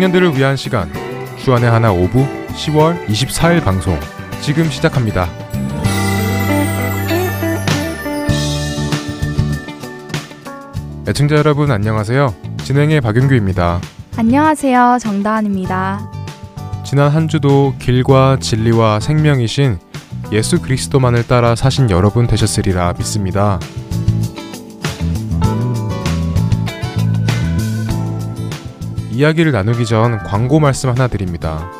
청년들을 위한 시간 주안의 하나 오부 10월 24일 방송 지금 시작합니다. 애청자 여러분 안녕하세요. 진행의 박윤규입니다. 안녕하세요. 정다은입니다. 지난 한 주도 길과 진리와 생명이신 예수 그리스도만을 따라 사신 여러분 되셨으리라 믿습니다. 이야기를 나누기 전 광고 말씀 하나 드립니다.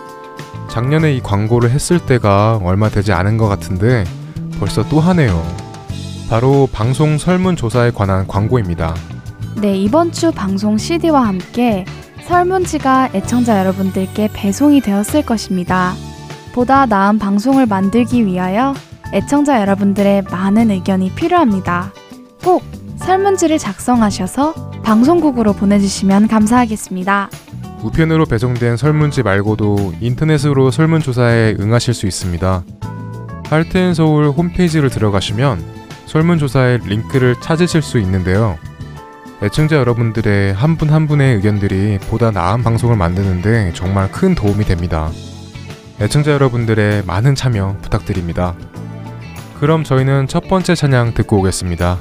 작년에 이 광고를 했을 때가 얼마 되지 않은 것 같은데 벌써 또 하네요. 바로 방송 설문조사에 관한 광고입니다. 네, 이번 주 방송 CD와 함께 설문지가 애청자 여러분들께 배송이 되었을 것입니다. 보다 나은 방송을 만들기 위하여 애청자 여러분들의 많은 의견이 필요합니다. 꼭 설문지를 작성하셔서 방송국으로 보내주시면 감사하겠습니다. 우편으로 배송된 설문지 말고도 인터넷으로 설문조사에 응하실 수 있습니다. 할텐 서울 홈페이지를 들어가시면 설문조사의 링크를 찾으실 수 있는데요. 애청자 여러분들의 한 분한 분의 의견들이 보다 나은 방송을 만드는데 정말 큰 도움이 됩니다. 애청자 여러분들의 많은 참여 부탁드립니다. 그럼 저희는 첫 번째 찬양 듣고 오겠습니다.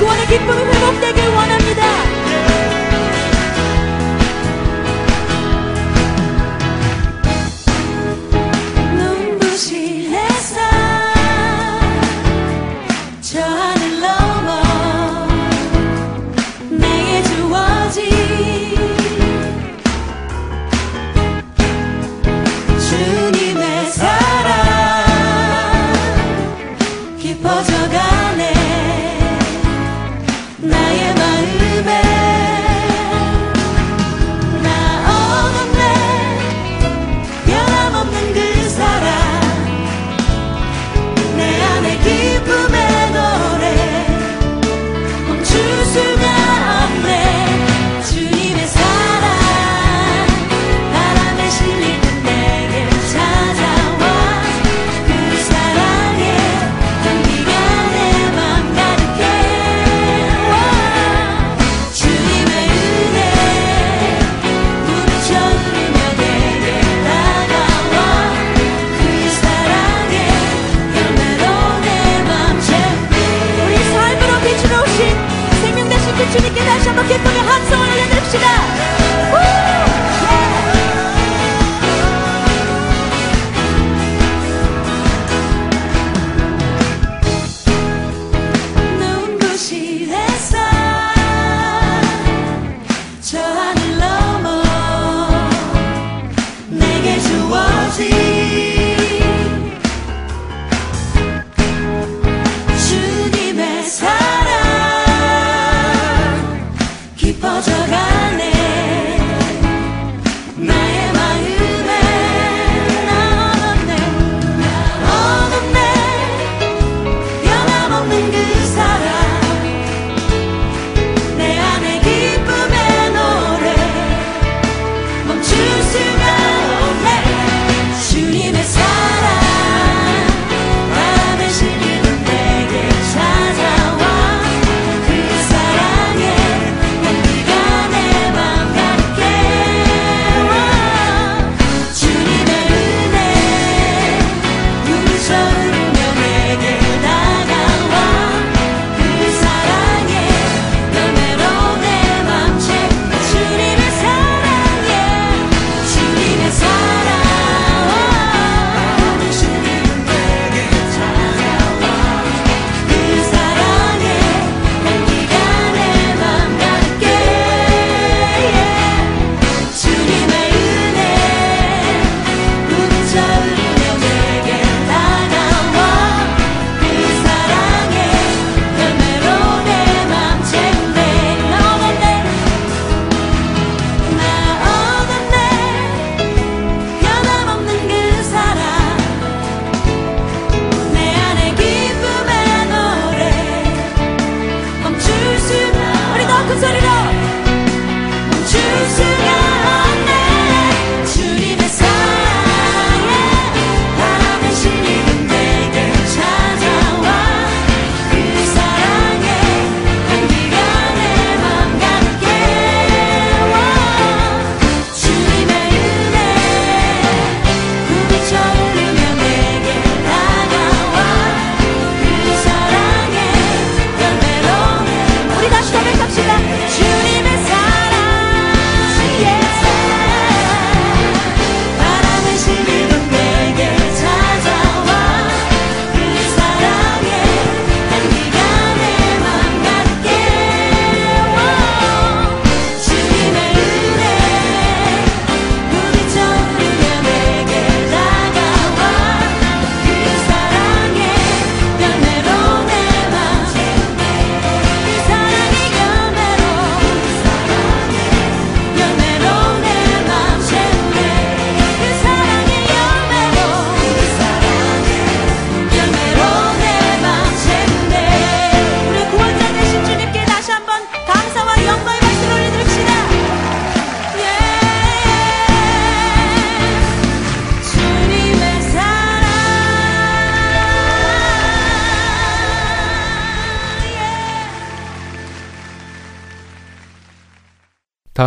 주님 앞에 구원의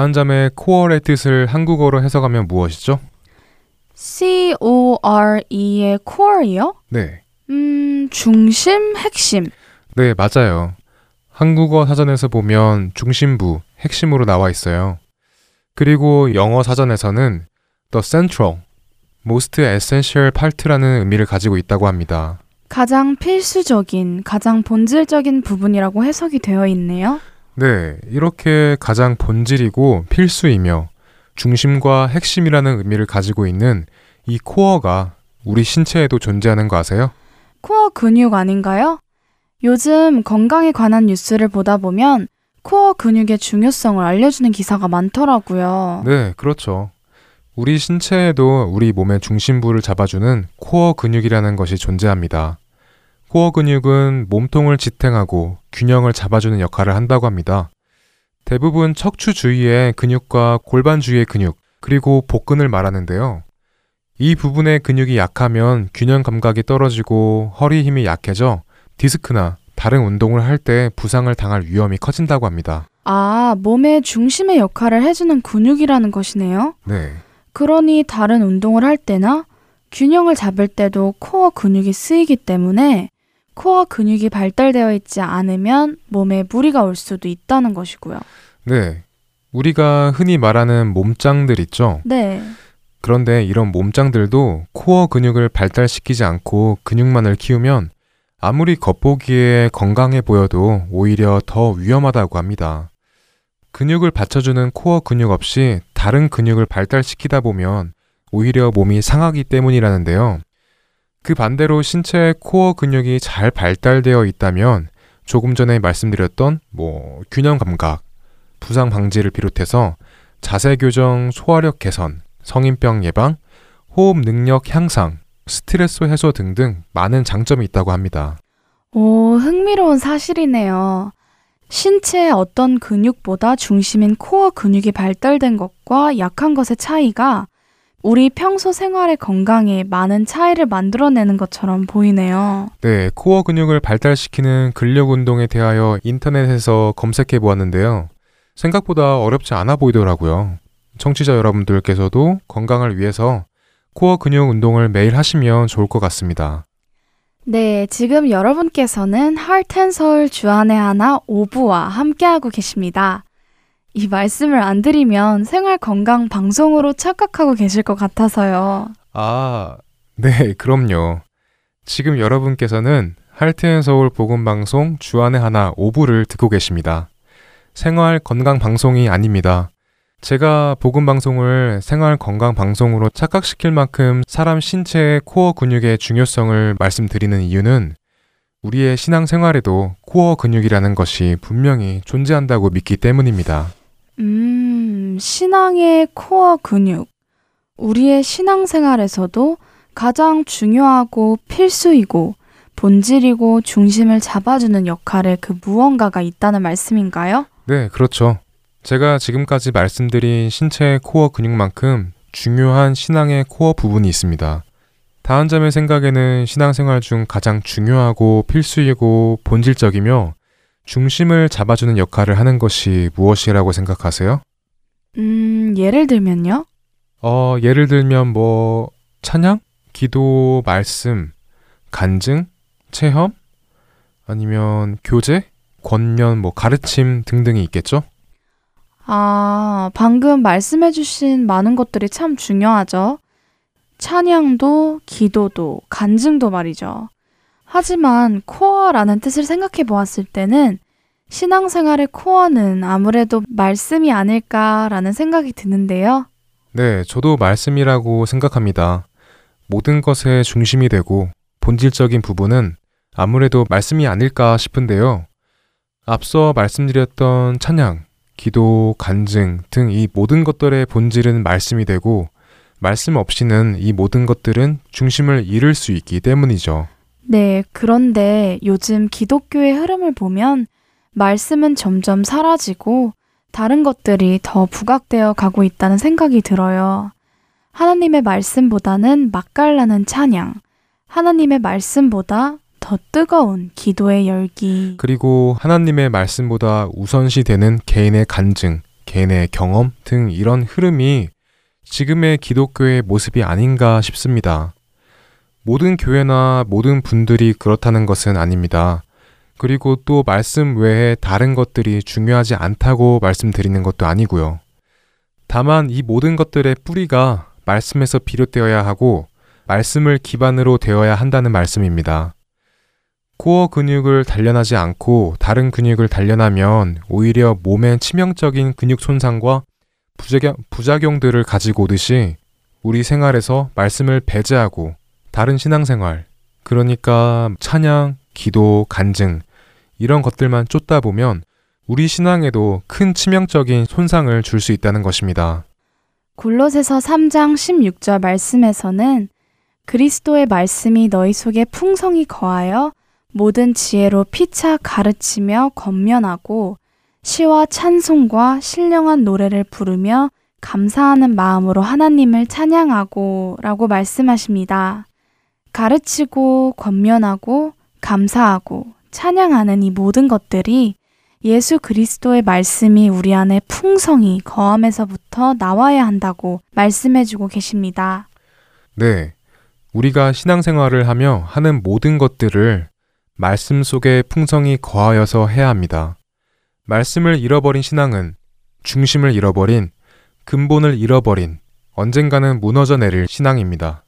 다한 잠의 코어의 뜻을 한국어로 해석하면 무엇이죠? C O R E의 core이요? 네. 음, 중심, 핵심. 네, 맞아요. 한국어 사전에서 보면 중심부, 핵심으로 나와 있어요. 그리고 영어 사전에서는 the central, most essential part라는 의미를 가지고 있다고 합니다. 가장 필수적인, 가장 본질적인 부분이라고 해석이 되어 있네요. 네, 이렇게 가장 본질이고 필수이며 중심과 핵심이라는 의미를 가지고 있는 이 코어가 우리 신체에도 존재하는 거 아세요? 코어 근육 아닌가요? 요즘 건강에 관한 뉴스를 보다 보면 코어 근육의 중요성을 알려주는 기사가 많더라고요. 네, 그렇죠. 우리 신체에도 우리 몸의 중심부를 잡아주는 코어 근육이라는 것이 존재합니다. 코어 근육은 몸통을 지탱하고 균형을 잡아주는 역할을 한다고 합니다. 대부분 척추 주위의 근육과 골반 주위의 근육, 그리고 복근을 말하는데요. 이 부분의 근육이 약하면 균형 감각이 떨어지고 허리 힘이 약해져 디스크나 다른 운동을 할 때 부상을 당할 위험이 커진다고 합니다. 아, 몸의 중심의 역할을 해주는 근육이라는 것이네요. 네. 그러니 다른 운동을 할 때나 균형을 잡을 때도 코어 근육이 쓰이기 때문에 코어 근육이 발달되어 있지 않으면 몸에 무리가 올 수도 있다는 것이고요. 네. 우리가 흔히 말하는 몸짱들 있죠? 네. 그런데 이런 몸짱들도 코어 근육을 발달시키지 않고 근육만을 키우면 아무리 겉보기에 건강해 보여도 오히려 더 위험하다고 합니다. 근육을 받쳐주는 코어 근육 없이 다른 근육을 발달시키다 보면 오히려 몸이 상하기 때문이라는데요. 그 반대로 신체의 코어 근육이 잘 발달되어 있다면 조금 전에 말씀드렸던 뭐 균형 감각, 부상 방지를 비롯해서 자세 교정, 소화력 개선, 성인병 예방, 호흡 능력 향상, 스트레스 해소 등등 많은 장점이 있다고 합니다. 오, 흥미로운 사실이네요. 신체의 어떤 근육보다 중심인 코어 근육이 발달된 것과 약한 것의 차이가 우리 평소 생활의 건강에 많은 차이를 만들어내는 것처럼 보이네요. 네, 코어 근육을 발달시키는 근력 운동에 대하여 인터넷에서 검색해 보았는데요. 생각보다 어렵지 않아 보이더라고요. 청취자 여러분들께서도 건강을 위해서 코어 근육 운동을 매일 하시면 좋을 것 같습니다. 네, 지금 여러분께서는 하트앤서울 주안의 하나 5부와 함께하고 계십니다. 이 말씀을 안 드리면 생활 건강 방송으로 착각하고 계실 것 같아서요. 아, 네, 그럼요. 지금 여러분께서는 할트앤 서울 복음방송 주안의 하나 5부를 듣고 계십니다. 생활 건강 방송이 아닙니다. 제가 복음 방송을 생활 건강 방송으로 착각시킬 만큼 사람 신체의 코어 근육의 중요성을 말씀드리는 이유는 우리의 신앙 생활에도 코어 근육이라는 것이 분명히 존재한다고 믿기 때문입니다. 음, 신앙의 코어 근육. 우리의 신앙생활에서도 가장 중요하고 필수이고 본질이고 중심을 잡아주는 역할의 그 무언가가 있다는 말씀인가요? 네, 그렇죠. 제가 지금까지 말씀드린 신체의 코어 근육만큼 중요한 신앙의 코어 부분이 있습니다. 다한 점의 생각에는 신앙생활 중 가장 중요하고 필수이고 본질적이며 중심을 잡아주는 역할을 하는 것이 무엇이라고 생각하세요? 음, 예를 들면요? 어, 예를 들면 뭐 찬양, 기도, 말씀, 간증, 체험, 아니면 교제, 권면, 뭐 가르침 등등이 있겠죠? 아, 방금 말씀해주신 많은 것들이 참 중요하죠. 찬양도, 기도도, 간증도 말이죠. 하지만 코어라는 뜻을 생각해 보았을 때는 신앙생활의 코어는 아무래도 말씀이 아닐까라는 생각이 드는데요. 네, 저도 말씀이라고 생각합니다. 모든 것의 중심이 되고 본질적인 부분은 아무래도 말씀이 아닐까 싶은데요. 앞서 말씀드렸던 찬양, 기도, 간증 등 이 모든 것들의 본질은 말씀이 되고 말씀 없이는 이 모든 것들은 중심을 잃을 수 있기 때문이죠. 네, 그런데 요즘 기독교의 흐름을 보면 말씀은 점점 사라지고 다른 것들이 더 부각되어 가고 있다는 생각이 들어요. 하나님의 말씀보다는 맛깔나는 찬양, 하나님의 말씀보다 더 뜨거운 기도의 열기. 그리고 하나님의 말씀보다 우선시 되는 개인의 간증, 개인의 경험 등 이런 흐름이 지금의 기독교의 모습이 아닌가 싶습니다. 모든 교회나 모든 분들이 그렇다는 것은 아닙니다. 그리고 또 말씀 외에 다른 것들이 중요하지 않다고 말씀드리는 것도 아니고요. 다만 이 모든 것들의 뿌리가 말씀에서 비롯되어야 하고 말씀을 기반으로 되어야 한다는 말씀입니다. 코어 근육을 단련하지 않고 다른 근육을 단련하면 오히려 몸에 치명적인 근육 손상과 부작용, 부작용들을 가지고 오듯이 우리 생활에서 말씀을 배제하고 다른 신앙생활, 그러니까 찬양, 기도, 간증, 이런 것들만 쫓다 보면 우리 신앙에도 큰 치명적인 손상을 줄 수 있다는 것입니다. 골로새서 3장 16절 말씀에서는 그리스도의 말씀이 너희 속에 풍성히 거하여 모든 지혜로 피차 가르치며 권면하고 시와 찬송과 신령한 노래를 부르며 감사하는 마음으로 하나님을 찬양하고 라고 말씀하십니다. 가르치고 권면하고 감사하고 찬양하는 이 모든 것들이 예수 그리스도의 말씀이 우리 안에 풍성히 거함에서부터 나와야 한다고 말씀해주고 계십니다. 네. 우리가 신앙생활을 하며 하는 모든 것들을 말씀 속에 풍성히 거하여서 해야 합니다. 말씀을 잃어버린 신앙은 중심을 잃어버린 근본을 잃어버린 언젠가는 무너져 내릴 신앙입니다.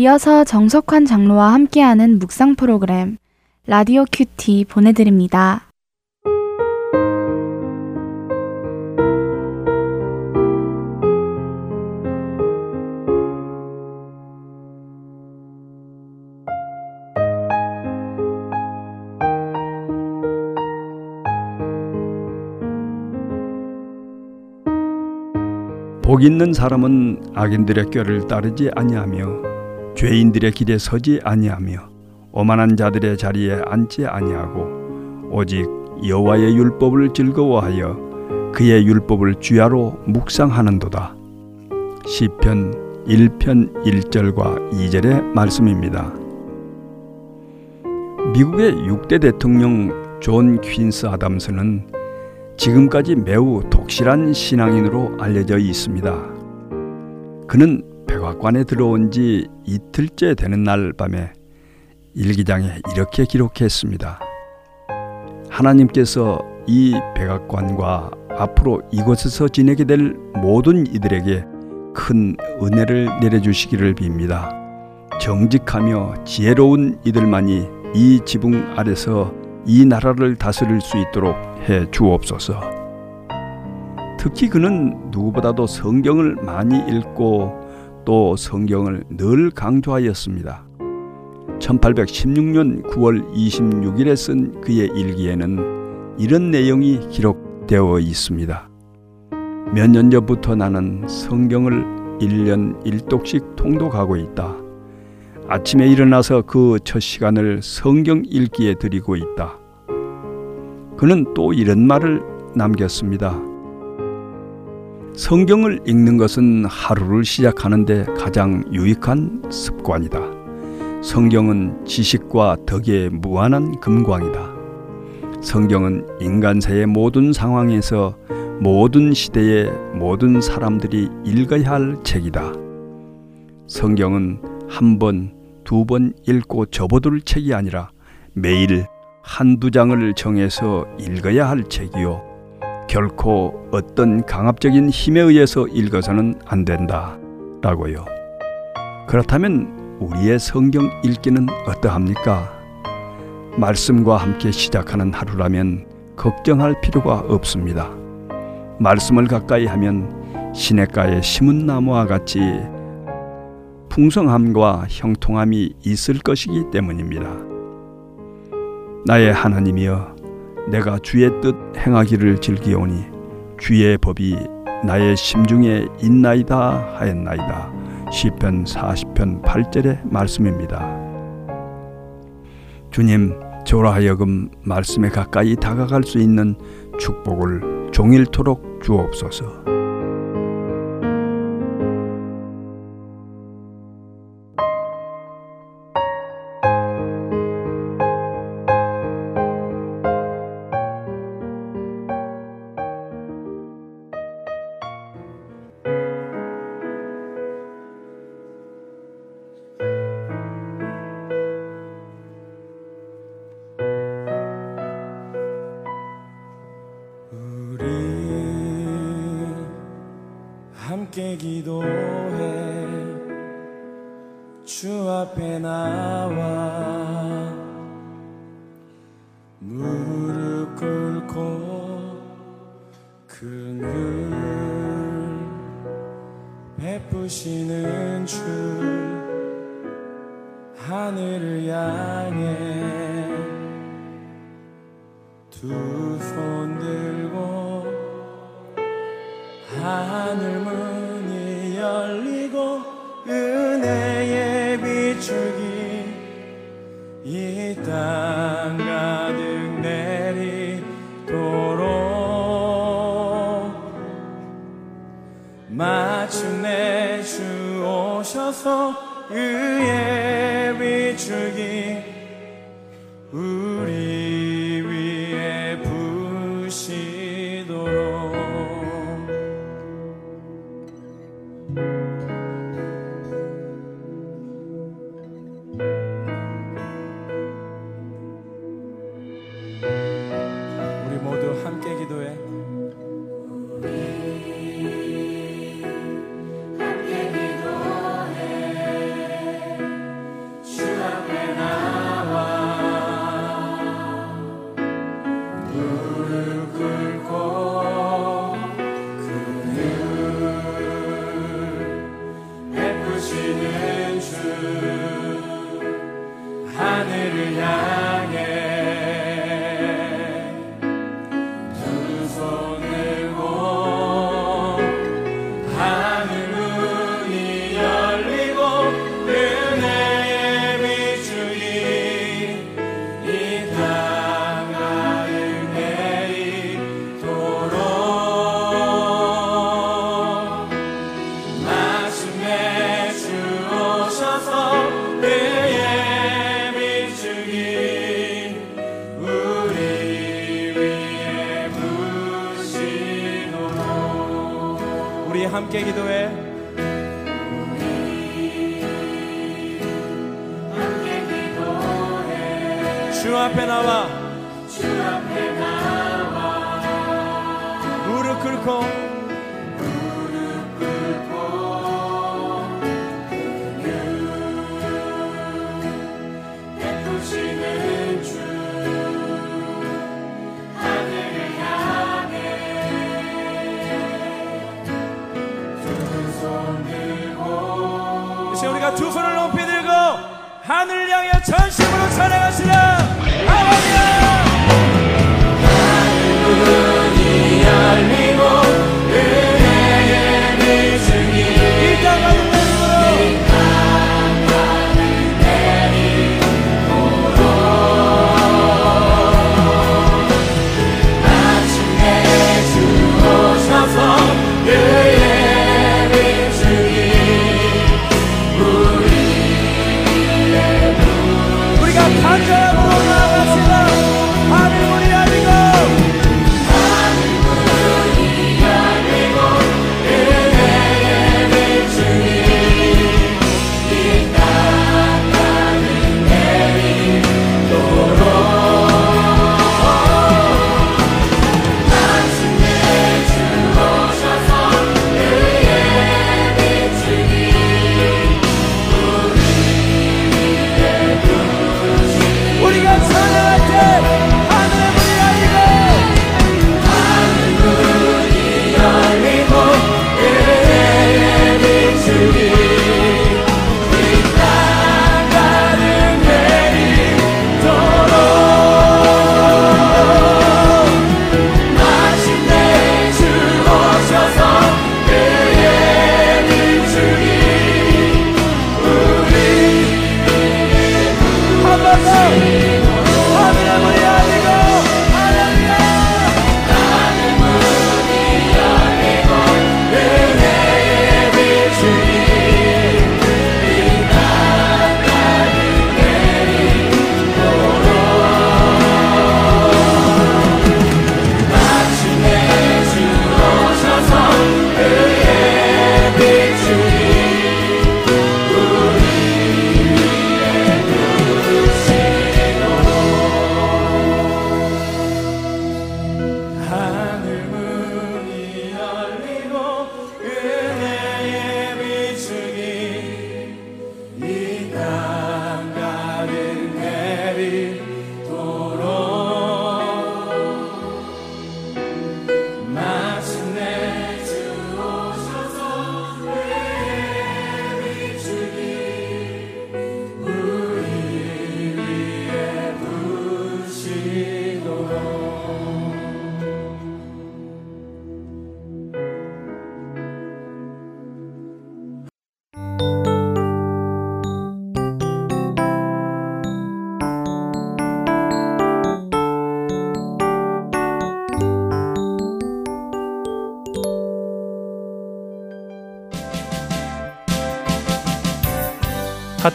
이어서 정석환 장로와 함께하는 묵상 프로그램 라디오 큐티 보내드립니다. 복 있는 사람은 악인들의 꾀를 따르지 아니하며 죄인들의 길에 서지 아니하며 오만한 자들의 자리에 앉지 아니하고 오직 여호와의 율법을 즐거워하여 그의 율법을 주야로 묵상하는도다. 시편 1편 1절과 2절의 말씀입니다. 미국의 6대 대통령 존 퀸시 아담스는 지금까지 매우 독실한 신앙인으로 알려져 있습니다. 그는 백악관에 들어온 지 이틀째 되는 날 밤에 일기장에 이렇게 기록했습니다. 하나님께서 이 백악관과 앞으로 이곳에서 지내게 될 모든 이들에게 큰 은혜를 내려주시기를 빕니다. 정직하며 지혜로운 이들만이 이 지붕 아래서 이 나라를 다스릴 수 있도록 해 주옵소서. 특히 그는 누구보다도 성경을 많이 읽고 또 성경을 늘 강조하였습니다. 1816년 9월 26일에 쓴 그의 일기에는 이런 내용이 기록되어 있습니다. 몇 년 전부터 나는 성경을 1년 1독씩 통독하고 있다. 아침에 일어나서 그 첫 시간을 성경 읽기에 드리고 있다. 그는 또 이런 말을 남겼습니다. 성경을 읽는 것은 하루를 시작하는데 가장 유익한 습관이다. 성경은 지식과 덕의 무한한 금광이다. 성경은 인간사의 모든 상황에서 모든 시대의 모든 사람들이 읽어야 할 책이다. 성경은 한 번, 두 번 읽고 접어둘 책이 아니라 매일 한두 장을 정해서 읽어야 할 책이요. 결코 어떤 강압적인 힘에 의해서 읽어서는 안 된다. 라고요. 그렇다면 우리의 성경 읽기는 어떠합니까? 말씀과 함께 시작하는 하루라면 걱정할 필요가 없습니다. 말씀을 가까이 하면 시냇가에 심은 나무와 같이 풍성함과 형통함이 있을 것이기 때문입니다. 나의 하나님이여 내가 주의 뜻 행하기를 즐기오니 주의 법이 나의 심중에 있나이다 하였나이다. 시편 40편 8절의 말씀입니다. 주님, 저로 하여금 말씀에 가까이 다가갈 수 있는 축복을 종일토록 주옵소서. 그늘 베푸시는 주 하늘을 향해 두 손 들고 하늘 문이 열리고 은혜의 비추 함께 기도해. 주 앞에 나와. 무릎 꿇고 하늘을 향해 전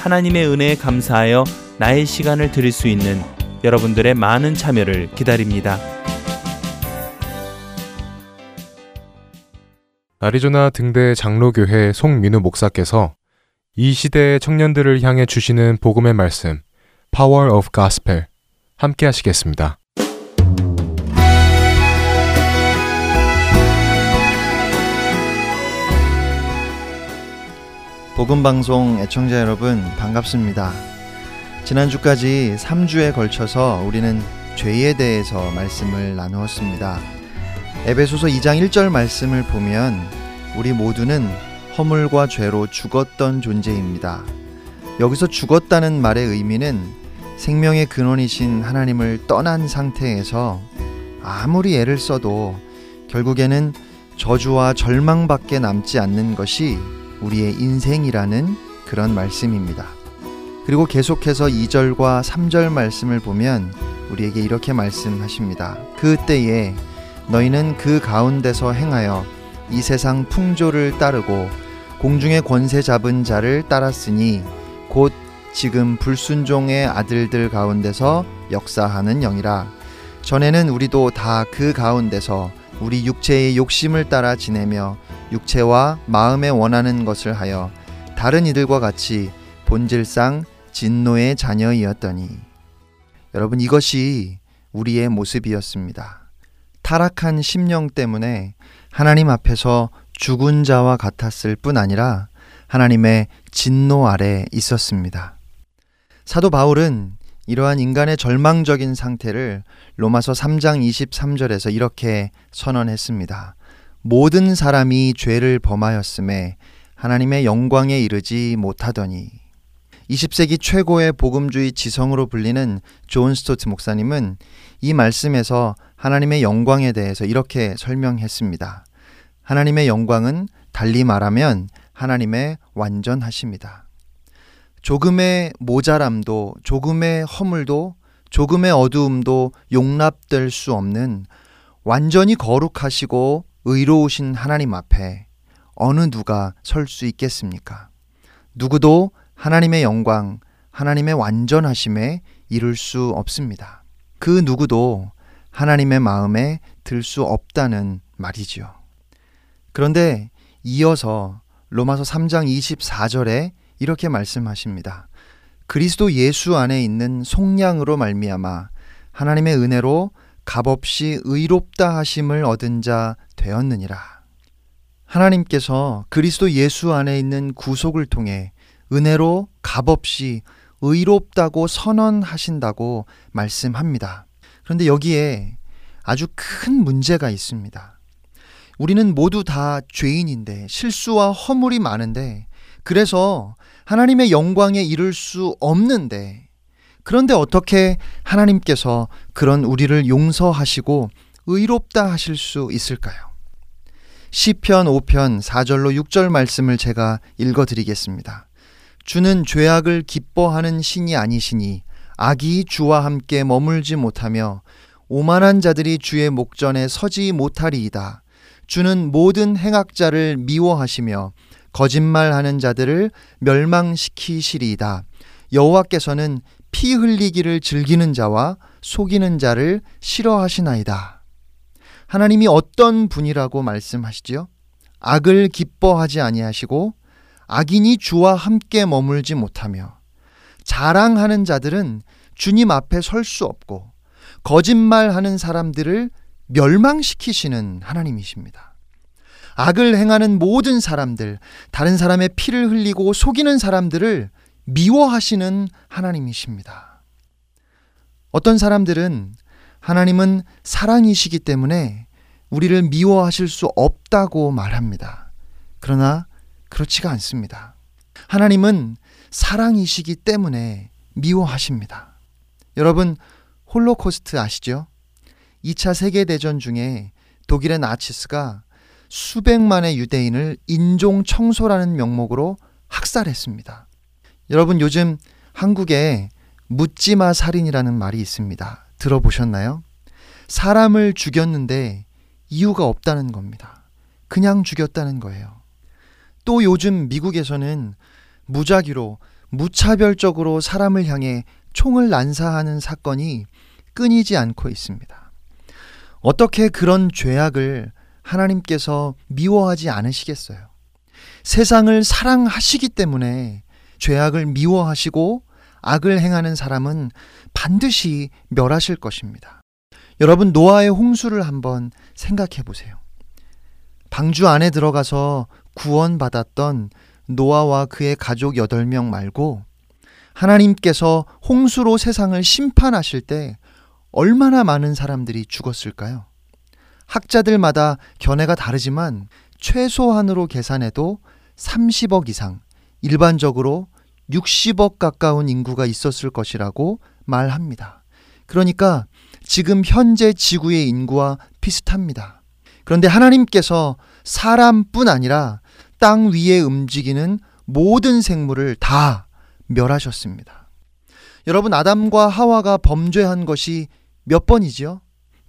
하나님의 은혜에 감사하여 나의 시간을 드릴 수 있는 여러분들의 많은 참여를 기다립니다. 아리조나 등대 장로교회 송민우 목사께서 이 시대의 청년들을 향해 주시는 복음의 말씀 Power of Gospel 함께 하시겠습니다. 복음방송 애청자 여러분 반갑습니다. 지난주까지 3주에 걸쳐서 우리는 죄에 대해서 말씀을 나누었습니다. 에베소서 2장 1절 말씀을 보면 우리 모두는 허물과 죄로 죽었던 존재입니다. 여기서 죽었다는 말의 의미는 생명의 근원이신 하나님을 떠난 상태에서 아무리 애를 써도 결국에는 저주와 절망밖에 남지 않는 것이 우리의 인생이라는 그런 말씀입니다. 그리고 계속해서 2절과 3절 말씀을 보면 우리에게 이렇게 말씀하십니다. 그 때에 너희는 그 가운데서 행하여 이 세상 풍조를 따르고 공중의 권세 잡은 자를 따랐으니 곧 지금 불순종의 아들들 가운데서 역사하는 영이라 전에는 우리도 다 그 가운데서 우리 육체의 욕심을 따라 지내며 육체와 마음에 원하는 것을 하여 다른 이들과 같이 본질상 진노의 자녀이었더니 여러분 이것이 우리의 모습이었습니다. 타락한 심령 때문에 하나님 앞에서 죽은 자와 같았을 뿐 아니라 하나님의 진노 아래 있었습니다. 사도 바울은 이러한 인간의 절망적인 상태를 로마서 3장 23절에서 이렇게 선언했습니다. 모든 사람이 죄를 범하였으매 하나님의 영광에 이르지 못하더니 20세기 최고의 복음주의 지성으로 불리는 존 스토트 목사님은 이 말씀에서 하나님의 영광에 대해서 이렇게 설명했습니다. 하나님의 영광은 달리 말하면 하나님의 완전하심입니다. 조금의 모자람도, 조금의 허물도, 조금의 어두움도 용납될 수 없는 완전히 거룩하시고 의로우신 하나님 앞에 어느 누가 설 수 있겠습니까? 누구도 하나님의 영광, 하나님의 완전하심에 이룰 수 없습니다. 그 누구도 하나님의 마음에 들 수 없다는 말이지요. 그런데 이어서 로마서 3장 24절에 이렇게 말씀하십니다. 그리스도 예수 안에 있는 속량으로 말미암아 하나님의 은혜로 값없이 의롭다 하심을 얻은 자 되었느니라. 하나님께서 그리스도 예수 안에 있는 구속을 통해 은혜로 값없이 의롭다고 선언하신다고 말씀합니다. 그런데 여기에 아주 큰 문제가 있습니다. 우리는 모두 다 죄인인데 실수와 허물이 많은데 그래서 하나님의 영광에 이를 수 없는데 그런데 어떻게 하나님께서 그런 우리를 용서하시고 의롭다 하실 수 있을까요? 시편 5편 4절로 6절 말씀을 제가 읽어 드리겠습니다. 주는 죄악을 기뻐하는 신이 아니시니 악이 주와 함께 머물지 못하며 오만한 자들이 주의 목전에 서지 못하리이다. 주는 모든 행악자를 미워하시며 거짓말하는 자들을 멸망시키시리이다. 여호와께서는 피 흘리기를 즐기는 자와 속이는 자를 싫어하시나이다. 하나님이 어떤 분이라고 말씀하시지요? 악을 기뻐하지 아니하시고 악인이 주와 함께 머물지 못하며 자랑하는 자들은 주님 앞에 설 수 없고 거짓말하는 사람들을 멸망시키시는 하나님이십니다. 악을 행하는 모든 사람들, 다른 사람의 피를 흘리고 속이는 사람들을 미워하시는 하나님이십니다. 어떤 사람들은 하나님은 사랑이시기 때문에 우리를 미워하실 수 없다고 말합니다. 그러나 그렇지가 않습니다. 하나님은 사랑이시기 때문에 미워하십니다. 여러분, 홀로코스트 아시죠? 2차 세계대전 중에 독일의 나치스가 수백만의 유대인을 인종 청소라는 명목으로 학살했습니다. 여러분, 요즘 한국에 묻지마 살인이라는 말이 있습니다. 들어보셨나요? 사람을 죽였는데 이유가 없다는 겁니다. 그냥 죽였다는 거예요. 또 요즘 미국에서는 무작위로 무차별적으로 사람을 향해 총을 난사하는 사건이 끊이지 않고 있습니다. 어떻게 그런 죄악을 하나님께서 미워하지 않으시겠어요? 세상을 사랑하시기 때문에 죄악을 미워하시고 악을 행하는 사람은 반드시 멸하실 것입니다. 여러분, 노아의 홍수를 한번 생각해 보세요. 방주 안에 들어가서 구원받았던 노아와 그의 가족 8명 말고 하나님께서 홍수로 세상을 심판하실 때 얼마나 많은 사람들이 죽었을까요? 학자들마다 견해가 다르지만 최소한으로 계산해도 30억 이상, 일반적으로 60억 가까운 인구가 있었을 것이라고 말합니다. 그러니까 지금 현재 지구의 인구와 비슷합니다. 그런데 하나님께서 사람뿐 아니라 땅 위에 움직이는 모든 생물을 다 멸하셨습니다. 여러분, 아담과 하와가 범죄한 것이 몇 번이지요?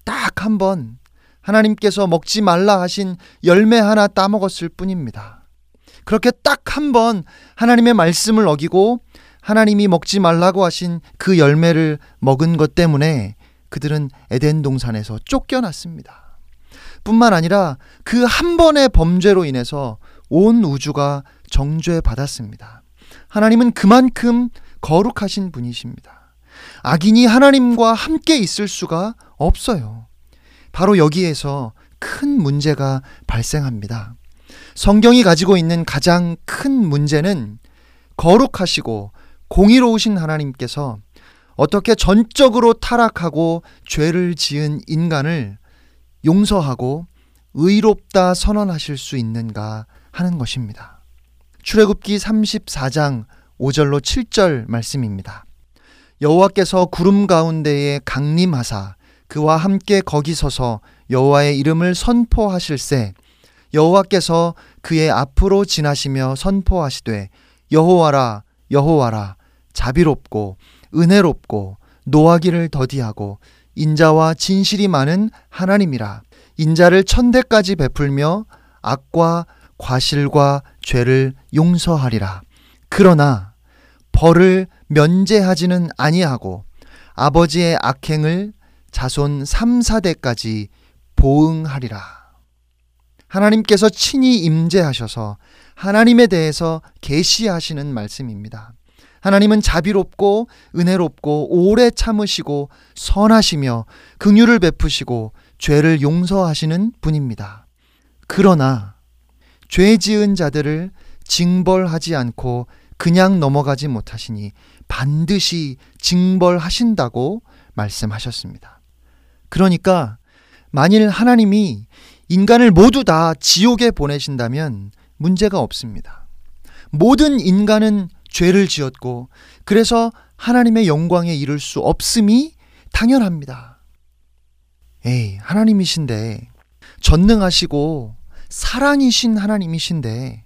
딱 한 번. 하나님께서 먹지 말라 하신 열매 하나 따먹었을 뿐입니다. 그렇게 딱 한 번 하나님의 말씀을 어기고 하나님이 먹지 말라고 하신 그 열매를 먹은 것 때문에 그들은 에덴 동산에서 쫓겨났습니다. 뿐만 아니라 그 한 번의 범죄로 인해서 온 우주가 정죄 받았습니다. 하나님은 그만큼 거룩하신 분이십니다. 악인이 하나님과 함께 있을 수가 없어요. 바로 여기에서 큰 문제가 발생합니다. 성경이 가지고 있는 가장 큰 문제는 거룩하시고 공의로우신 하나님께서 어떻게 전적으로 타락하고 죄를 지은 인간을 용서하고 의롭다 선언하실 수 있는가 하는 것입니다. 출애굽기 34장 5절로 7절 말씀입니다. 여호와께서 구름 가운데에 강림하사 그와 함께 거기 서서 여호와의 이름을 선포하실세 여호와께서 그의 앞으로 지나시며 선포하시되 여호와라 여호와라 자비롭고 은혜롭고 노하기를 더디하고 인자와 진실이 많은 하나님이라 인자를 천대까지 베풀며 악과 과실과 죄를 용서하리라 그러나 벌을 면제하지는 아니하고 아버지의 악행을 자손 3, 4대까지 보응하리라. 하나님께서 친히 임재하셔서 하나님에 대해서 계시하시는 말씀입니다. 하나님은 자비롭고 은혜롭고 오래 참으시고 선하시며 긍휼을 베푸시고 죄를 용서하시는 분입니다. 그러나 죄 지은 자들을 징벌하지 않고 그냥 넘어가지 못하시니 반드시 징벌하신다고 말씀하셨습니다. 그러니까 만일 하나님이 인간을 모두 다 지옥에 보내신다면 문제가 없습니다. 모든 인간은 죄를 지었고 그래서 하나님의 영광에 이를 수 없음이 당연합니다. 에이, 하나님이신데 전능하시고 사랑이신 하나님이신데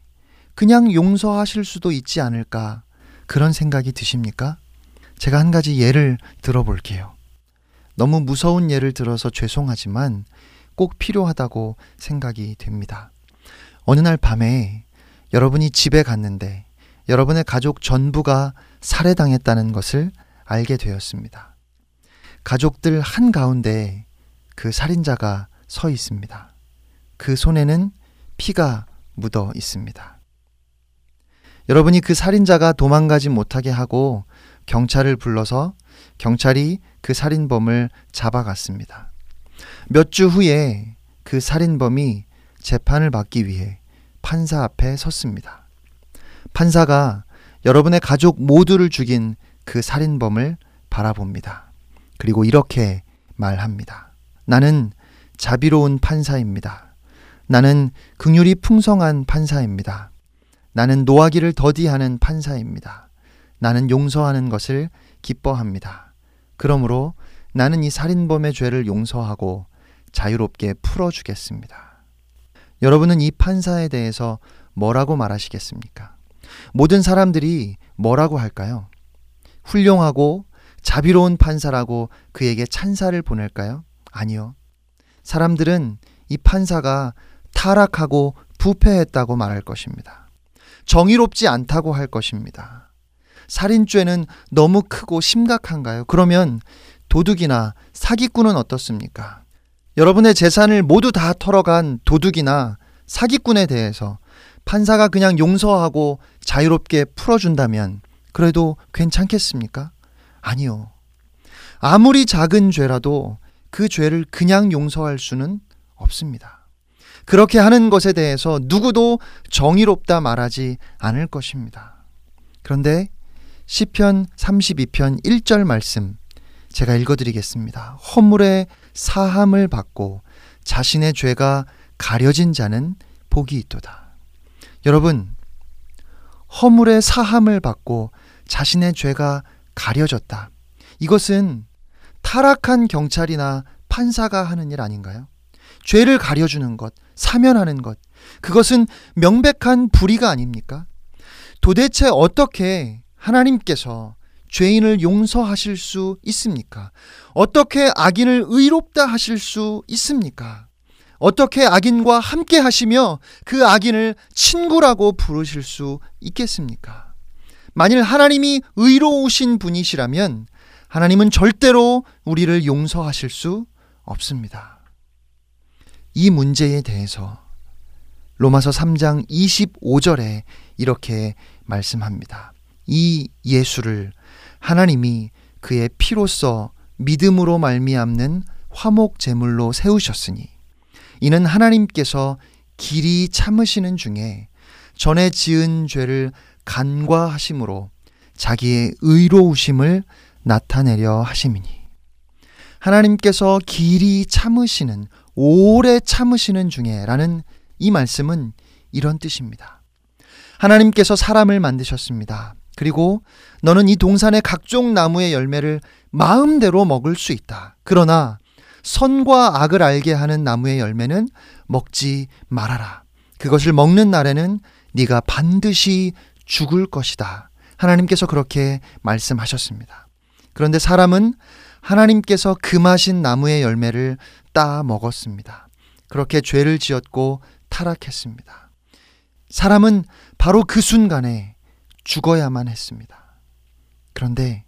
그냥 용서하실 수도 있지 않을까 그런 생각이 드십니까? 제가 한 가지 예를 들어볼게요. 너무 무서운 예를 들어서 죄송하지만 꼭 필요하다고 생각이 됩니다. 어느 날 밤에 여러분이 집에 갔는데 여러분의 가족 전부가 살해당했다는 것을 알게 되었습니다. 가족들 한가운데 그 살인자가 서 있습니다. 그 손에는 피가 묻어 있습니다. 여러분이 그 살인자가 도망가지 못하게 하고 경찰을 불러서 경찰이 그 살인범을 잡아갔습니다. 몇 주 후에 그 살인범이 재판을 받기 위해 판사 앞에 섰습니다. 판사가 여러분의 가족 모두를 죽인 그 살인범을 바라봅니다. 그리고 이렇게 말합니다. 나는 자비로운 판사입니다. 나는 긍휼이 풍성한 판사입니다. 나는 노하기를 더디하는 판사입니다. 나는 용서하는 것을 기뻐합니다. 그러므로 나는 이 살인범의 죄를 용서하고 자유롭게 풀어주겠습니다. 여러분은 이 판사에 대해서 뭐라고 말하시겠습니까? 모든 사람들이 뭐라고 할까요? 훌륭하고 자비로운 판사라고 그에게 찬사를 보낼까요? 아니요. 사람들은 이 판사가 타락하고 부패했다고 말할 것입니다. 정의롭지 않다고 할 것입니다. 살인죄는 너무 크고 심각한가요? 그러면 도둑이나 사기꾼은 어떻습니까? 여러분의 재산을 모두 다 털어간 도둑이나 사기꾼에 대해서 판사가 그냥 용서하고 자유롭게 풀어준다면 그래도 괜찮겠습니까? 아니요. 아무리 작은 죄라도 그 죄를 그냥 용서할 수는 없습니다. 그렇게 하는 것에 대해서 누구도 정의롭다 말하지 않을 것입니다. 그런데 시편 32편 1절 말씀 제가 읽어 드리겠습니다. 허물의 사함을 받고 자신의 죄가 가려진 자는 복이 있도다. 여러분, 허물의 사함을 받고 자신의 죄가 가려졌다. 이것은 타락한 경찰이나 판사가 하는 일 아닌가요? 죄를 가려주는 것, 사면하는 것, 그것은 명백한 불의가 아닙니까? 도대체 어떻게 하나님께서 죄인을 용서하실 수 있습니까? 어떻게 악인을 의롭다 하실 수 있습니까? 어떻게 악인과 함께 하시며 그 악인을 친구라고 부르실 수 있겠습니까? 만일 하나님이 의로우신 분이시라면 하나님은 절대로 우리를 용서하실 수 없습니다. 이 문제에 대해서 로마서 3장 25절에 이렇게 말씀합니다. 이 예수를 하나님이 그의 피로써 믿음으로 말미암는 화목 제물로 세우셨으니 이는 하나님께서 길이 참으시는 중에 전에 지은 죄를 간과하심으로 자기의 의로우심을 나타내려 하심이니 하나님께서 길이 참으시는 오래 참으시는 중에라는 이 말씀은 이런 뜻입니다. 하나님께서 사람을 만드셨습니다. 그리고 너는 이 동산의 각종 나무의 열매를 마음대로 먹을 수 있다. 그러나 선과 악을 알게 하는 나무의 열매는 먹지 말아라. 그것을 먹는 날에는 네가 반드시 죽을 것이다. 하나님께서 그렇게 말씀하셨습니다. 그런데 사람은 하나님께서 금하신 나무의 열매를 따 먹었습니다. 그렇게 죄를 지었고 타락했습니다. 사람은 바로 그 순간에 죽어야만 했습니다. 그런데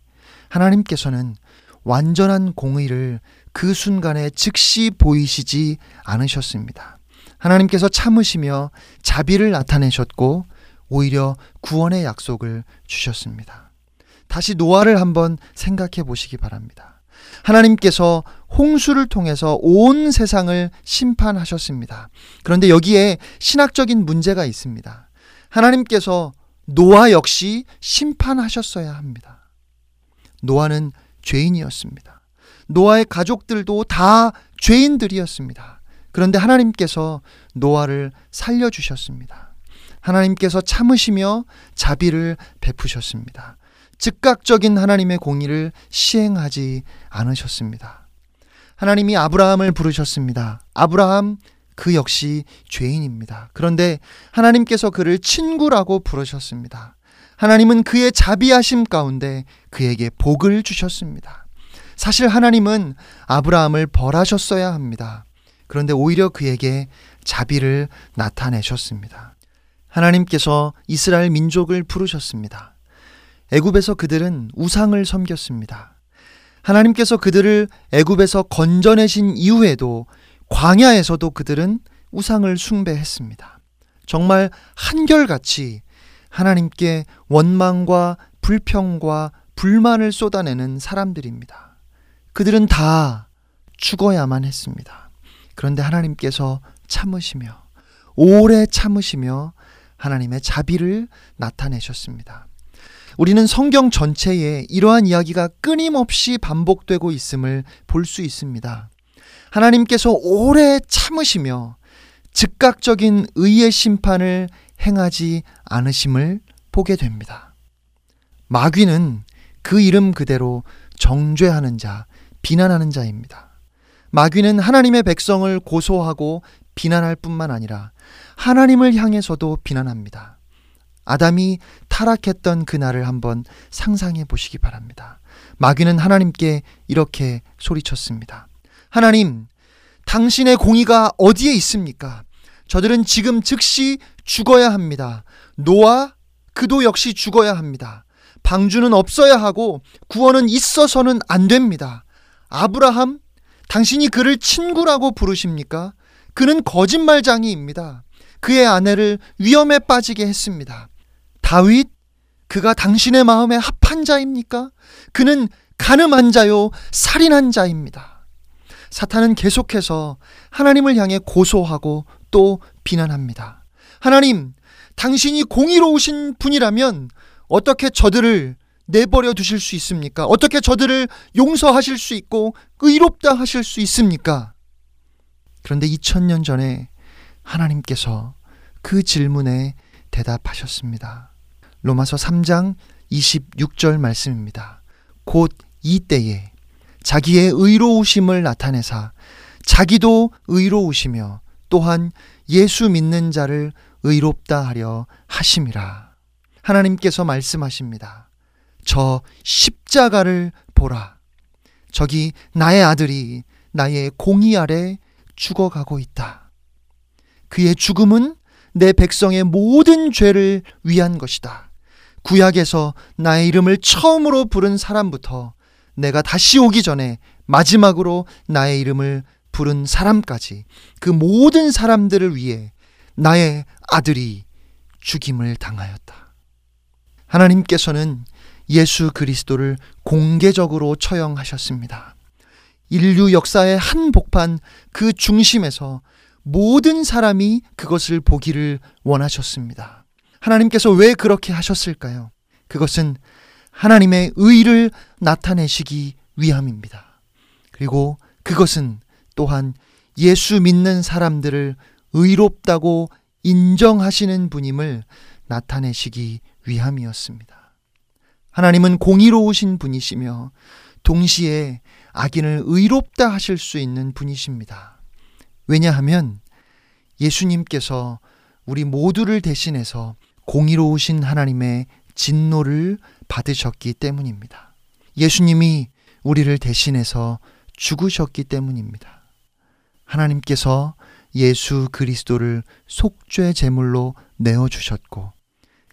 하나님께서는 완전한 공의를 그 순간에 즉시 보이시지 않으셨습니다. 하나님께서 참으시며 자비를 나타내셨고 오히려 구원의 약속을 주셨습니다. 다시 노아를 한번 생각해 보시기 바랍니다. 하나님께서 홍수를 통해서 온 세상을 심판하셨습니다. 그런데 여기에 신학적인 문제가 있습니다. 하나님께서 노아 역시 심판하셨어야 합니다. 노아는 죄인이었습니다. 노아의 가족들도 다 죄인들이었습니다. 그런데 하나님께서 노아를 살려주셨습니다. 하나님께서 참으시며 자비를 베푸셨습니다. 즉각적인 하나님의 공의를 시행하지 않으셨습니다. 하나님이 아브라함을 부르셨습니다. 아브라함 그 역시 죄인입니다. 그런데 하나님께서 그를 친구라고 부르셨습니다. 하나님은 그의 자비하심 가운데 그에게 복을 주셨습니다. 사실 하나님은 아브라함을 벌하셨어야 합니다. 그런데 오히려 그에게 자비를 나타내셨습니다. 하나님께서 이스라엘 민족을 부르셨습니다. 애굽에서 그들은 우상을 섬겼습니다. 하나님께서 그들을 애굽에서 건져내신 이후에도 광야에서도 그들은 우상을 숭배했습니다. 정말 한결같이 하나님께 원망과 불평과 불만을 쏟아내는 사람들입니다. 그들은 다 죽어야만 했습니다. 그런데 하나님께서 참으시며 오래 참으시며 하나님의 자비를 나타내셨습니다. 우리는 성경 전체에 이러한 이야기가 끊임없이 반복되고 있음을 볼 수 있습니다. 하나님께서 오래 참으시며 즉각적인 의의 심판을 행하지 않으심을 보게 됩니다. 마귀는 그 이름 그대로 정죄하는 자, 비난하는 자입니다. 마귀는 하나님의 백성을 고소하고 비난할 뿐만 아니라 하나님을 향해서도 비난합니다. 아담이 타락했던 그날을 한번 상상해 보시기 바랍니다. 마귀는 하나님께 이렇게 소리쳤습니다. 하나님, 당신의 공의가 어디에 있습니까? 저들은 지금 즉시 죽어야 합니다. 노아, 그도 역시 죽어야 합니다. 방주는 없어야 하고 구원은 있어서는 안 됩니다. 아브라함, 당신이 그를 친구라고 부르십니까? 그는 거짓말장이입니다. 그의 아내를 위험에 빠지게 했습니다. 다윗, 그가 당신의 마음에 합한 자입니까? 그는 가늠한 자요, 살인한 자입니다. 사탄은 계속해서 하나님을 향해 고소하고 또 비난합니다. 하나님, 당신이 공의로우신 분이라면 어떻게 저들을 내버려 두실 수 있습니까? 어떻게 저들을 용서하실 수 있고 의롭다 하실 수 있습니까? 그런데 2000년 전에 하나님께서 그 질문에 대답하셨습니다. 로마서 3장 26절 말씀입니다. 곧 이때에 자기의 의로우심을 나타내사 자기도 의로우시며 또한 예수 믿는 자를 의롭다 하려 하심이라. 하나님께서 말씀하십니다. 저 십자가를 보라. 저기 나의 아들이 나의 공의 아래 죽어가고 있다. 그의 죽음은 내 백성의 모든 죄를 위한 것이다. 구약에서 나의 이름을 처음으로 부른 사람부터 내가 다시 오기 전에 마지막으로 나의 이름을 부른 사람까지 그 모든 사람들을 위해 나의 아들이 죽임을 당하였다. 하나님께서는 예수 그리스도를 공개적으로 처형하셨습니다. 인류 역사의 한 복판 그 중심에서 모든 사람이 그것을 보기를 원하셨습니다. 하나님께서 왜 그렇게 하셨을까요? 그것은 하나님의 의를 나타내시기 위함입니다. 그리고 그것은 또한 예수 믿는 사람들을 의롭다고 인정하시는 분임을 나타내시기 위함이었습니다. 하나님은 공의로우신 분이시며 동시에 악인을 의롭다 하실 수 있는 분이십니다. 왜냐하면 예수님께서 우리 모두를 대신해서 공의로우신 하나님의 진노를 받으셨기 때문입니다. 예수님이 우리를 대신해서 죽으셨기 때문입니다. 하나님께서 예수 그리스도를 속죄 제물로 내어 주셨고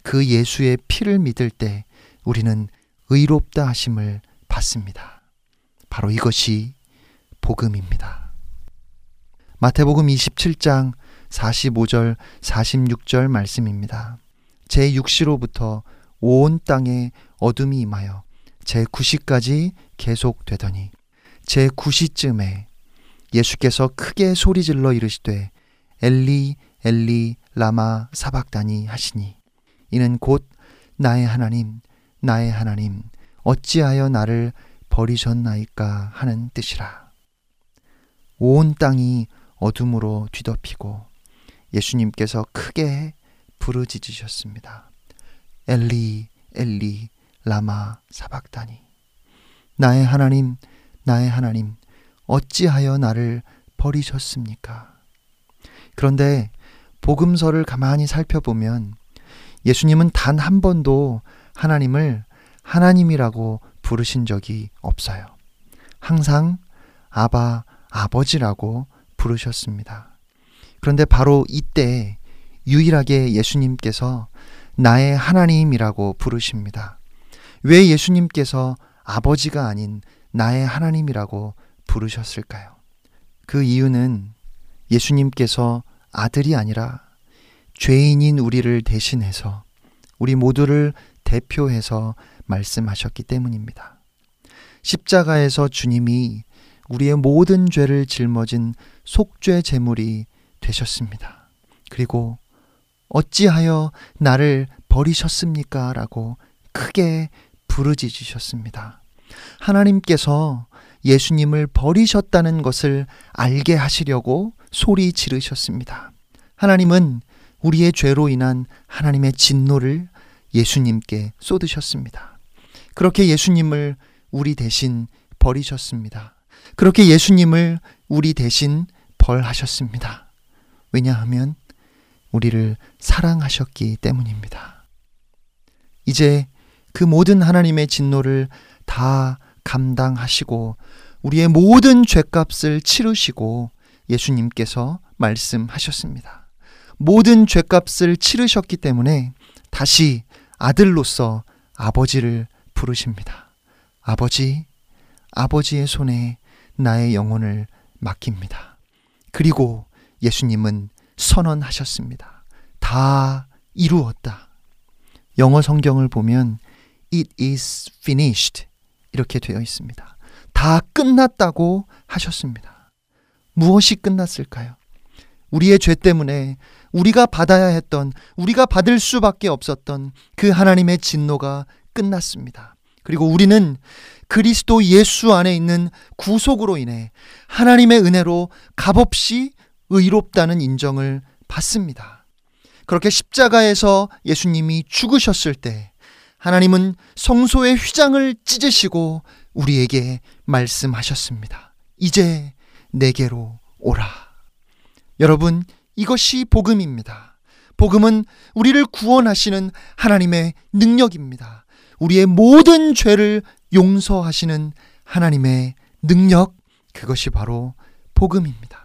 그 예수의 피를 믿을 때 우리는 의롭다 하심을 받습니다. 바로 이것이 복음입니다. 마태복음 27장 45절 46절 말씀입니다. 제 6시로부터 온 땅에 어둠이 임하여 제 9시까지 계속되더니 제 9시쯤에 예수께서 크게 소리질러 이르시되 엘리 엘리 라마 사박다니 하시니 이는 곧 나의 하나님 나의 하나님 어찌하여 나를 버리셨나이까 하는 뜻이라 온 땅이 어둠으로 뒤덮이고 예수님께서 크게 부르짖으셨습니다. 엘리 엘리 라마 사박다니 나의 하나님 나의 하나님 어찌하여 나를 버리셨습니까? 그런데 복음서를 가만히 살펴보면 예수님은 단 한 번도 하나님을 하나님이라고 부르신 적이 없어요. 항상 아바 아버지라고 부르셨습니다. 그런데 바로 이때 유일하게 예수님께서 나의 하나님이라고 부르십니다. 왜 예수님께서 아버지가 아닌 나의 하나님이라고 부르셨을까요? 그 이유는 예수님께서 아들이 아니라 죄인인 우리를 대신해서 우리 모두를 대표해서 말씀하셨기 때문입니다. 십자가에서 주님이 우리의 모든 죄를 짊어진 속죄 제물이 되셨습니다. 그리고 어찌하여 나를 버리셨습니까? 라고 크게 부르짖으셨습니다. 하나님께서 예수님을 버리셨다는 것을 알게 하시려고 소리 지르셨습니다. 하나님은 우리의 죄로 인한 하나님의 진노를 예수님께 쏟으셨습니다. 그렇게 예수님을 우리 대신 버리셨습니다. 그렇게 예수님을 우리 대신 벌하셨습니다. 왜냐하면 우리를 사랑하셨기 때문입니다. 이제 그 모든 하나님의 진노를 다 감당하시고 우리의 모든 죄값을 치르시고 예수님께서 말씀하셨습니다. 모든 죄값을 치르셨기 때문에 다시 아들로서 아버지를 부르십니다. 아버지, 아버지의 손에 나의 영혼을 맡깁니다. 그리고 예수님은 선언하셨습니다. 다 이루었다. 영어 성경을 보면 it is finished 이렇게 되어 있습니다. 다 끝났다고 하셨습니다. 무엇이 끝났을까요? 우리의 죄 때문에 우리가 받아야 했던, 우리가 받을 수밖에 없었던 그 하나님의 진노가 끝났습니다. 그리고 우리는 그리스도 예수 안에 있는 구속으로 인해 하나님의 은혜로 값없이 의롭다는 인정을 받습니다. 그렇게 십자가에서 예수님이 죽으셨을 때 하나님은 성소의 휘장을 찢으시고 우리에게 말씀하셨습니다. 이제 내게로 오라. 여러분, 이것이 복음입니다. 복음은 우리를 구원하시는 하나님의 능력입니다. 우리의 모든 죄를 용서하시는 하나님의 능력, 그것이 바로 복음입니다.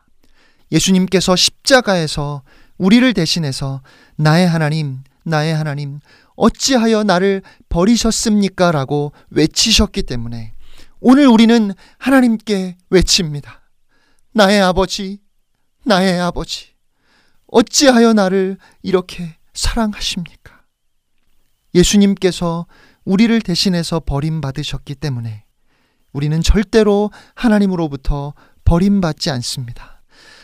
예수님께서 십자가에서 우리를 대신해서 나의 하나님, 나의 하나님, 어찌하여 나를 버리셨습니까? 라고 외치셨기 때문에 오늘 우리는 하나님께 외칩니다. 나의 아버지, 나의 아버지, 어찌하여 나를 이렇게 사랑하십니까? 예수님께서 우리를 대신해서 버림받으셨기 때문에 우리는 절대로 하나님으로부터 버림받지 않습니다.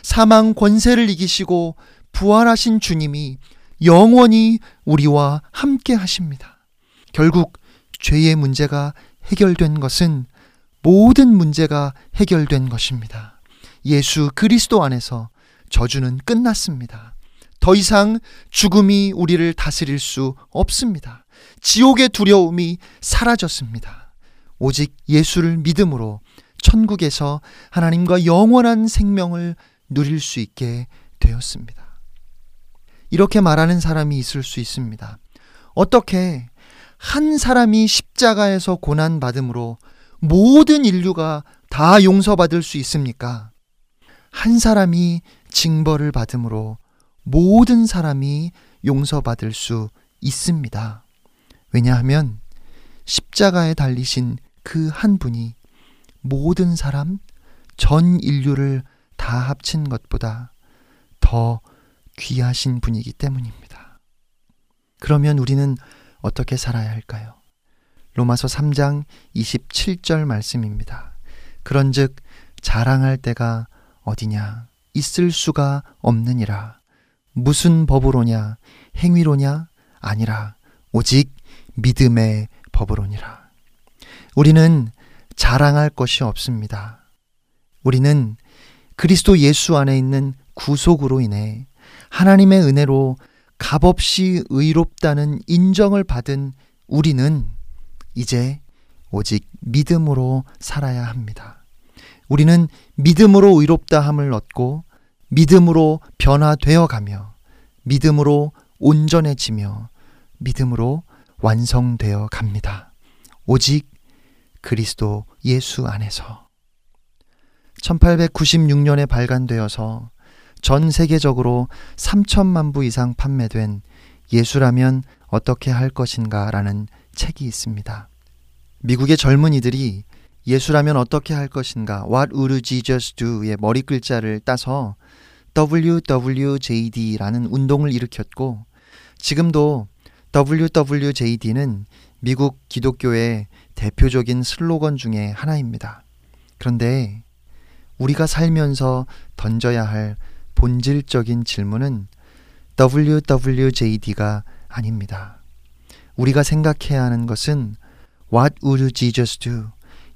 사망 권세를 이기시고 부활하신 주님이 영원히 우리와 함께 하십니다. 결국 죄의 문제가 해결된 것은 모든 문제가 해결된 것입니다. 예수 그리스도 안에서 저주는 끝났습니다. 더 이상 죽음이 우리를 다스릴 수 없습니다. 지옥의 두려움이 사라졌습니다. 오직 예수를 믿음으로 천국에서 하나님과 영원한 생명을 누릴 수 있게 되었습니다. 이렇게 말하는 사람이 있을 수 있습니다. 어떻게 한 사람이 십자가에서 고난받음으로 모든 인류가 다 용서받을 수 있습니까? 한 사람이 징벌을 받음으로 모든 사람이 용서받을 수 있습니다. 왜냐하면 십자가에 달리신 그 한 분이 모든 사람, 전 인류를 다 합친 것보다 더 귀하신 분이기 때문입니다. 그러면 우리는 어떻게 살아야 할까요? 로마서 3장 27절 말씀입니다. 그런즉 자랑할 때가 어디냐 있을 수가 없느니라 무슨 법으로냐 행위로냐 아니라 오직 믿음의 법으로니라. 우리는 자랑할 것이 없습니다. 우리는 그리스도 예수 안에 있는 구속으로 인해 하나님의 은혜로 값없이 의롭다는 인정을 받은 우리는 이제 오직 믿음으로 살아야 합니다. 우리는 믿음으로 의롭다함을 얻고 믿음으로 변화되어 가며 믿음으로 온전해지며 믿음으로 완성되어 갑니다. 오직 그리스도 예수 안에서 1896년에 발간되어서 전 세계적으로 3천만 부 이상 판매된 예수라면 어떻게 할 것인가 라는 책이 있습니다. 미국의 젊은이들이 예수라면 어떻게 할 것인가 What would Jesus do의 머리 글자를 따서 WWJD라는 운동을 일으켰고 지금도 WWJD는 미국 기독교의 대표적인 슬로건 중의 하나입니다. 그런데 우리가 살면서 던져야 할 본질적인 질문은 WWJD가 아닙니다. 우리가 생각해야 하는 것은 What would Jesus do?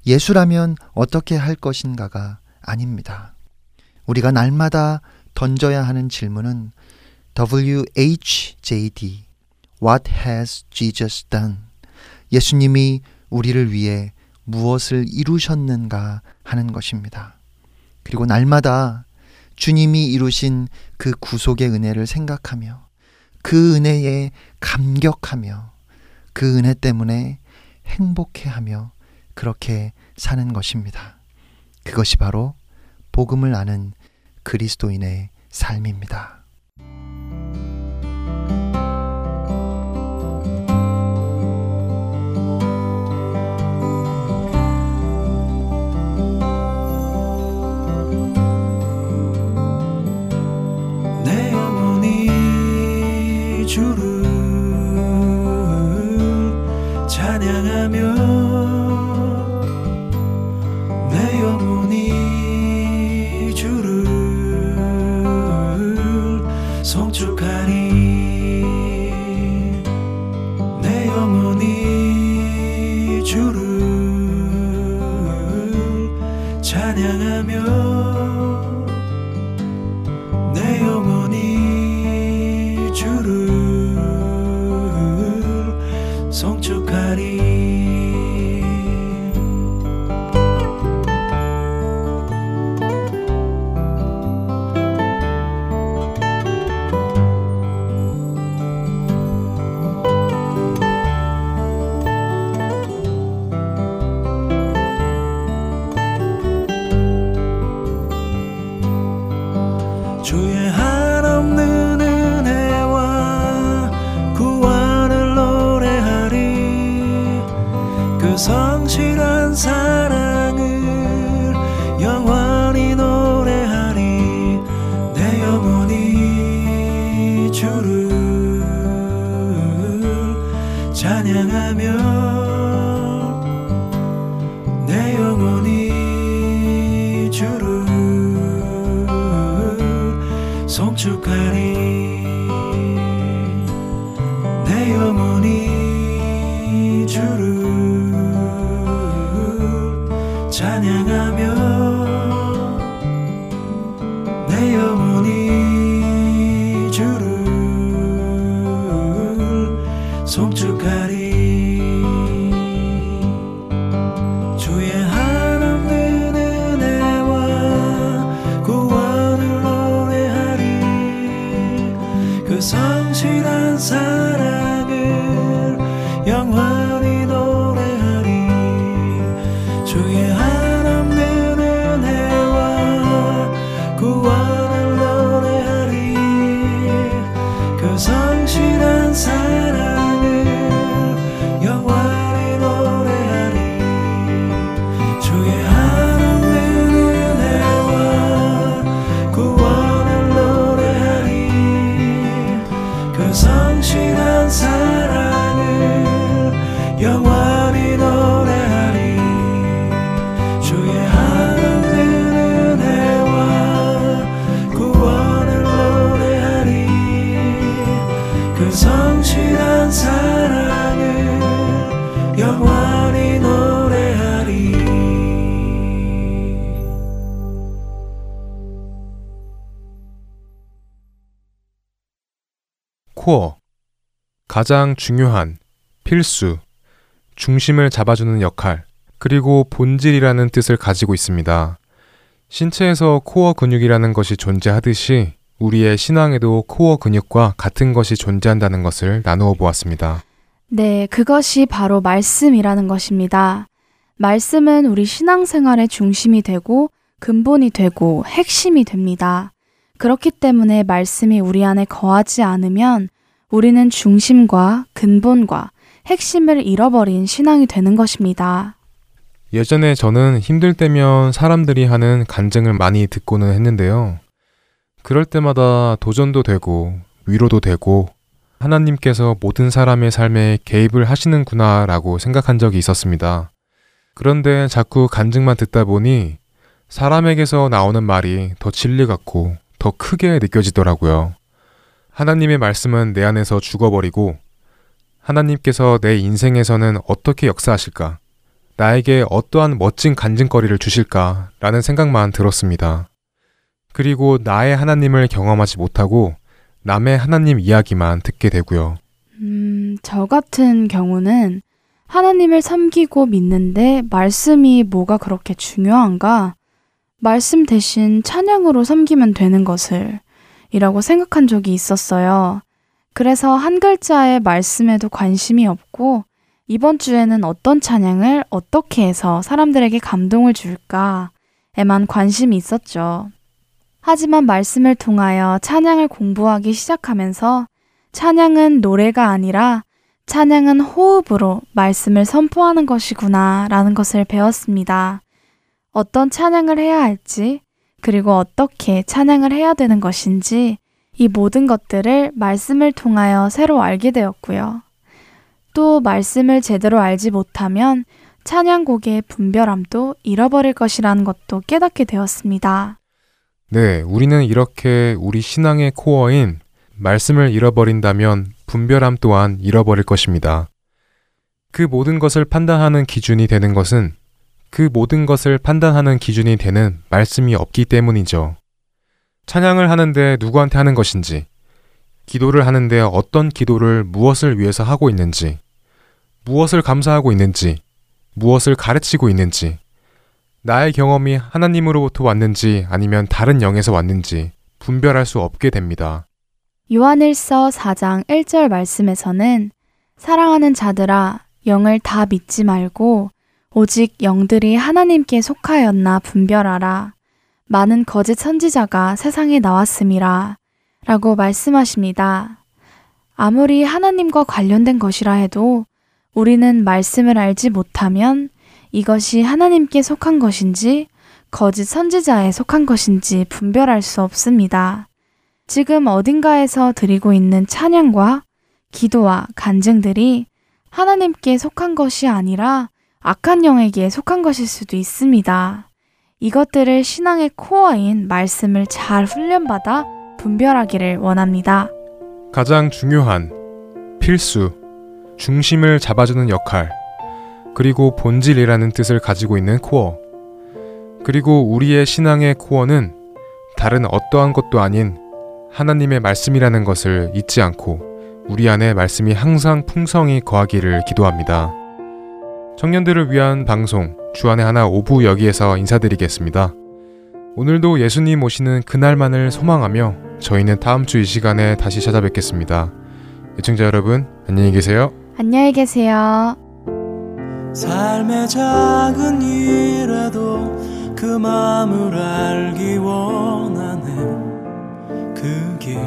예수라면 어떻게 할 것인가가 아닙니다. 우리가 날마다 던져야 하는 질문은 WHJD What has Jesus done? 예수님이 우리를 위해 무엇을 이루셨는가 하는 것입니다. 그리고 날마다 주님이 이루신 그 구속의 은혜를 생각하며 그 은혜에 감격하며 그 은혜 때문에 행복해하며 그렇게 사는 것입니다. 그것이 바로 복음을 아는 그리스도인의 삶입니다. 코어. 가장 중요한, 필수, 중심을 잡아주는 역할, 그리고 본질이라는 뜻을 가지고 있습니다. 신체에서 코어 근육이라는 것이 존재하듯이 우리의 신앙에도 코어 근육과 같은 것이 존재한다는 것을 나누어 보았습니다. 네, 그것이 바로 말씀이라는 것입니다. 말씀은 우리 신앙생활의 중심이 되고 근본이 되고 핵심이 됩니다. 그렇기 때문에 말씀이 우리 안에 거하지 않으면 우리는 중심과 근본과 핵심을 잃어버린 신앙이 되는 것입니다. 예전에 저는 힘들 때면 사람들이 하는 간증을 많이 듣고는 했는데요. 그럴 때마다 도전도 되고 위로도 되고 하나님께서 모든 사람의 삶에 개입을 하시는구나 라고 생각한 적이 있었습니다. 그런데 자꾸 간증만 듣다 보니 사람에게서 나오는 말이 더 진리 같고 더 크게 느껴지더라고요. 하나님의 말씀은 내 안에서 죽어버리고 하나님께서 내 인생에서는 어떻게 역사하실까? 나에게 어떠한 멋진 간증거리를 주실까? 라는 생각만 들었습니다. 그리고 나의 하나님을 경험하지 못하고 남의 하나님 이야기만 듣게 되고요. 음, 저 같은 경우는 하나님을 섬기고 믿는데 말씀이 뭐가 그렇게 중요한가? 말씀 대신 찬양으로 섬기면 되는 것을 이라고 생각한 적이 있었어요. 그래서 한 글자의 말씀에도 관심이 없고 이번 주에는 어떤 찬양을 어떻게 해서 사람들에게 감동을 줄까에만 관심이 있었죠. 하지만 말씀을 통하여 찬양을 공부하기 시작하면서 찬양은 노래가 아니라 찬양은 호흡으로 말씀을 선포하는 것이구나 라는 것을 배웠습니다. 어떤 찬양을 해야 할지, 그리고 어떻게 찬양을 해야 되는 것인지, 이 모든 것들을 말씀을 통하여 새로 알게 되었고요. 또 말씀을 제대로 알지 못하면 찬양곡의 분별함도 잃어버릴 것이라는 것도 깨닫게 되었습니다. 네, 우리는 이렇게 우리 신앙의 코어인 말씀을 잃어버린다면 분별함 또한 잃어버릴 것입니다. 그 모든 것을 판단하는 기준이 되는 것은 그 모든 것을 판단하는 기준이 되는 말씀이 없기 때문이죠. 찬양을 하는데 누구한테 하는 것인지, 기도를 하는데 어떤 기도를 무엇을 위해서 하고 있는지, 무엇을 감사하고 있는지, 무엇을 가르치고 있는지, 나의 경험이 하나님으로부터 왔는지 아니면 다른 영에서 왔는지 분별할 수 없게 됩니다. 요한일서 4장 1절 말씀에서는 사랑하는 자들아 영을 다 믿지 말고 오직 영들이 하나님께 속하였나 분별하라. 많은 거짓 선지자가 세상에 나왔음이라. 라고 말씀하십니다. 아무리 하나님과 관련된 것이라 해도 우리는 말씀을 알지 못하면 이것이 하나님께 속한 것인지 거짓 선지자에 속한 것인지 분별할 수 없습니다. 지금 어딘가에서 드리고 있는 찬양과 기도와 간증들이 하나님께 속한 것이 아니라 악한 영에게 속한 것일 수도 있습니다. 이것들을 신앙의 코어인 말씀을 잘 훈련받아 분별하기를 원합니다. 가장 중요한 필수 중심을 잡아주는 역할 그리고 본질이라는 뜻을 가지고 있는 코어 그리고 우리의 신앙의 코어는 다른 어떠한 것도 아닌 하나님의 말씀이라는 것을 잊지 않고 우리 안에 말씀이 항상 풍성히 거하기를 기도합니다. 청년들을 위한 방송 주안의 하나 오부 여기에서 인사드리겠습니다. 오늘도 예수님 오시는 그날만을 소망하며 저희는 다음 주 이 시간에 다시 찾아뵙겠습니다. 애청자 여러분 안녕히 계세요. 안녕히 계세요. 삶의 작은 일에도 그 마음을 알기 원하네 그 길,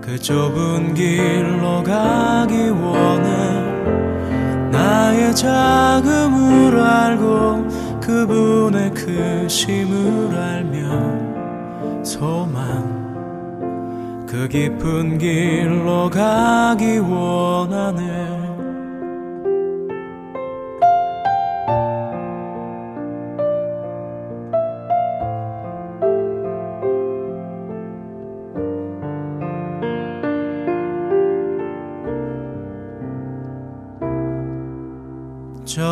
그 좁은 길로 가기 원해 나의 자금을 알고 그분의 크심을 알며 소망. 그 깊은 길로 가기 원하네